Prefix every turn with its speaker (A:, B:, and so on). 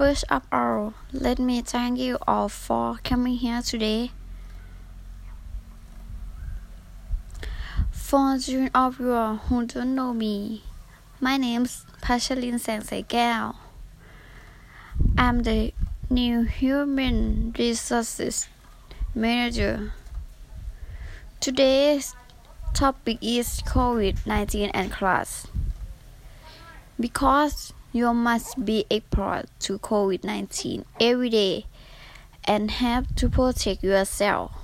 A: First of all, let me thank you all for coming here today. For those of you who don't know me, my name's Pashalin Sangsaigal. I'm the new Human Resources Manager. Today's topic is COVID-19 and class. Because you must be exposed to COVID 19 every day and have to protect yourself.